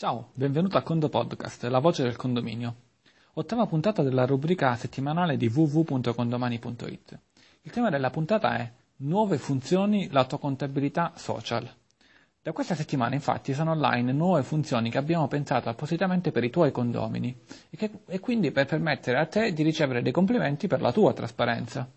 Ciao, benvenuto a Condo Podcast, la voce del condominio. Ottava puntata della rubrica settimanale di www.condomani.it. Il tema della puntata è Nuove funzioni la tua contabilità social. Da questa settimana infatti sono online nuove funzioni che abbiamo pensato appositamente per i tuoi condomini e, che, e quindi per permettere a te di ricevere dei complimenti per la tua trasparenza.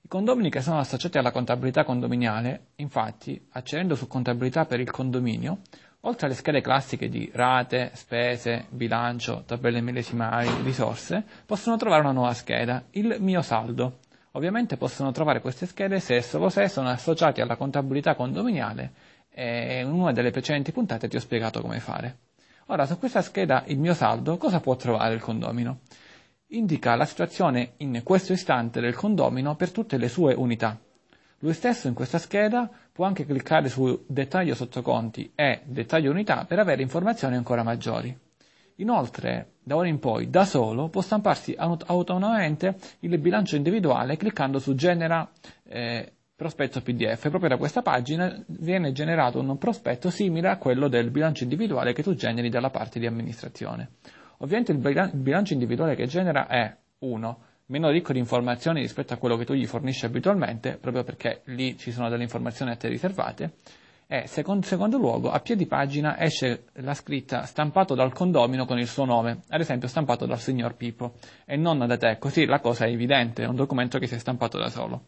I condomini che sono associati alla contabilità condominiale, infatti, accedendo su contabilità per il condominio, Oltre alle schede classiche di rate, spese, bilancio, tabelle millesimali, risorse, possono trovare una nuova scheda, il mio saldo. Ovviamente possono trovare queste schede se e solo se sono associati alla contabilità condominiale e in una delle precedenti puntate ti ho spiegato come fare. Ora, su questa scheda il mio saldo cosa può trovare il condomino? Indica la situazione in questo istante del condomino per tutte le sue unità. Lui stesso in questa scheda può anche cliccare su dettaglio sottoconti e dettaglio unità per avere informazioni ancora maggiori. Inoltre, da ora in poi, da solo, può stamparsi autonomamente il bilancio individuale cliccando su genera eh, prospetto PDF. Proprio da questa pagina viene generato un prospetto simile a quello del bilancio individuale che tu generi dalla parte di amministrazione. Ovviamente il bilancio individuale che genera è 1 meno ricco di informazioni rispetto a quello che tu gli fornisci abitualmente, proprio perché lì ci sono delle informazioni a te riservate, e secondo, secondo luogo a piedi pagina esce la scritta stampato dal condomino con il suo nome, ad esempio stampato dal signor Pippo, e non da te, così la cosa è evidente, è un documento che si è stampato da solo.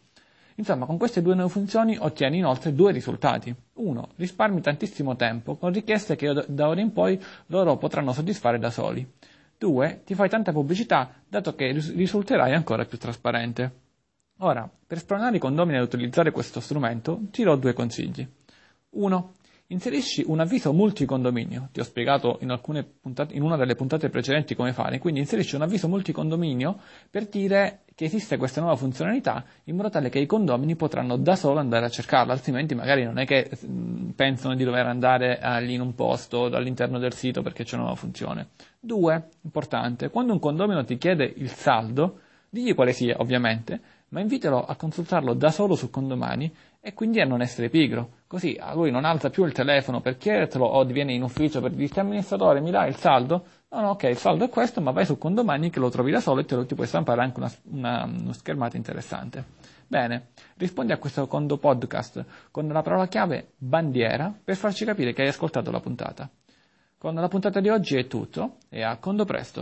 Insomma, con queste due nuove funzioni ottieni inoltre due risultati. Uno, risparmi tantissimo tempo con richieste che da ora in poi loro potranno soddisfare da soli. 2. Ti fai tanta pubblicità, dato che risulterai ancora più trasparente. Ora, per spronare i condomini ad utilizzare questo strumento, ti do due consigli. 1. Inserisci un avviso multicondominio. Ti ho spiegato in, puntate, in, una delle puntate precedenti come fare, quindi inserisci un avviso multicondominio per dire che esiste questa nuova funzionalità in modo tale che i condomini potranno da solo andare a cercarla, altrimenti magari non è che mh, pensano di dover andare lì in un posto all'interno del sito perché c'è una nuova funzione. Due, importante, quando un condomino ti chiede il saldo, digli quale sia, ovviamente, ma invitalo a consultarlo da solo su Condomani e quindi a non essere pigro. Così a lui non alza più il telefono per chiedertelo o viene in ufficio per dirti amministratore mi dai il saldo? No, no, ok, il saldo è questo, ma vai su Condomani che lo trovi da solo e te lo ti puoi stampare anche una, una, una schermata interessante. Bene, rispondi a questo Condo Podcast con la parola chiave bandiera per farci capire che hai ascoltato la puntata. Con la puntata di oggi è tutto e a Condo presto!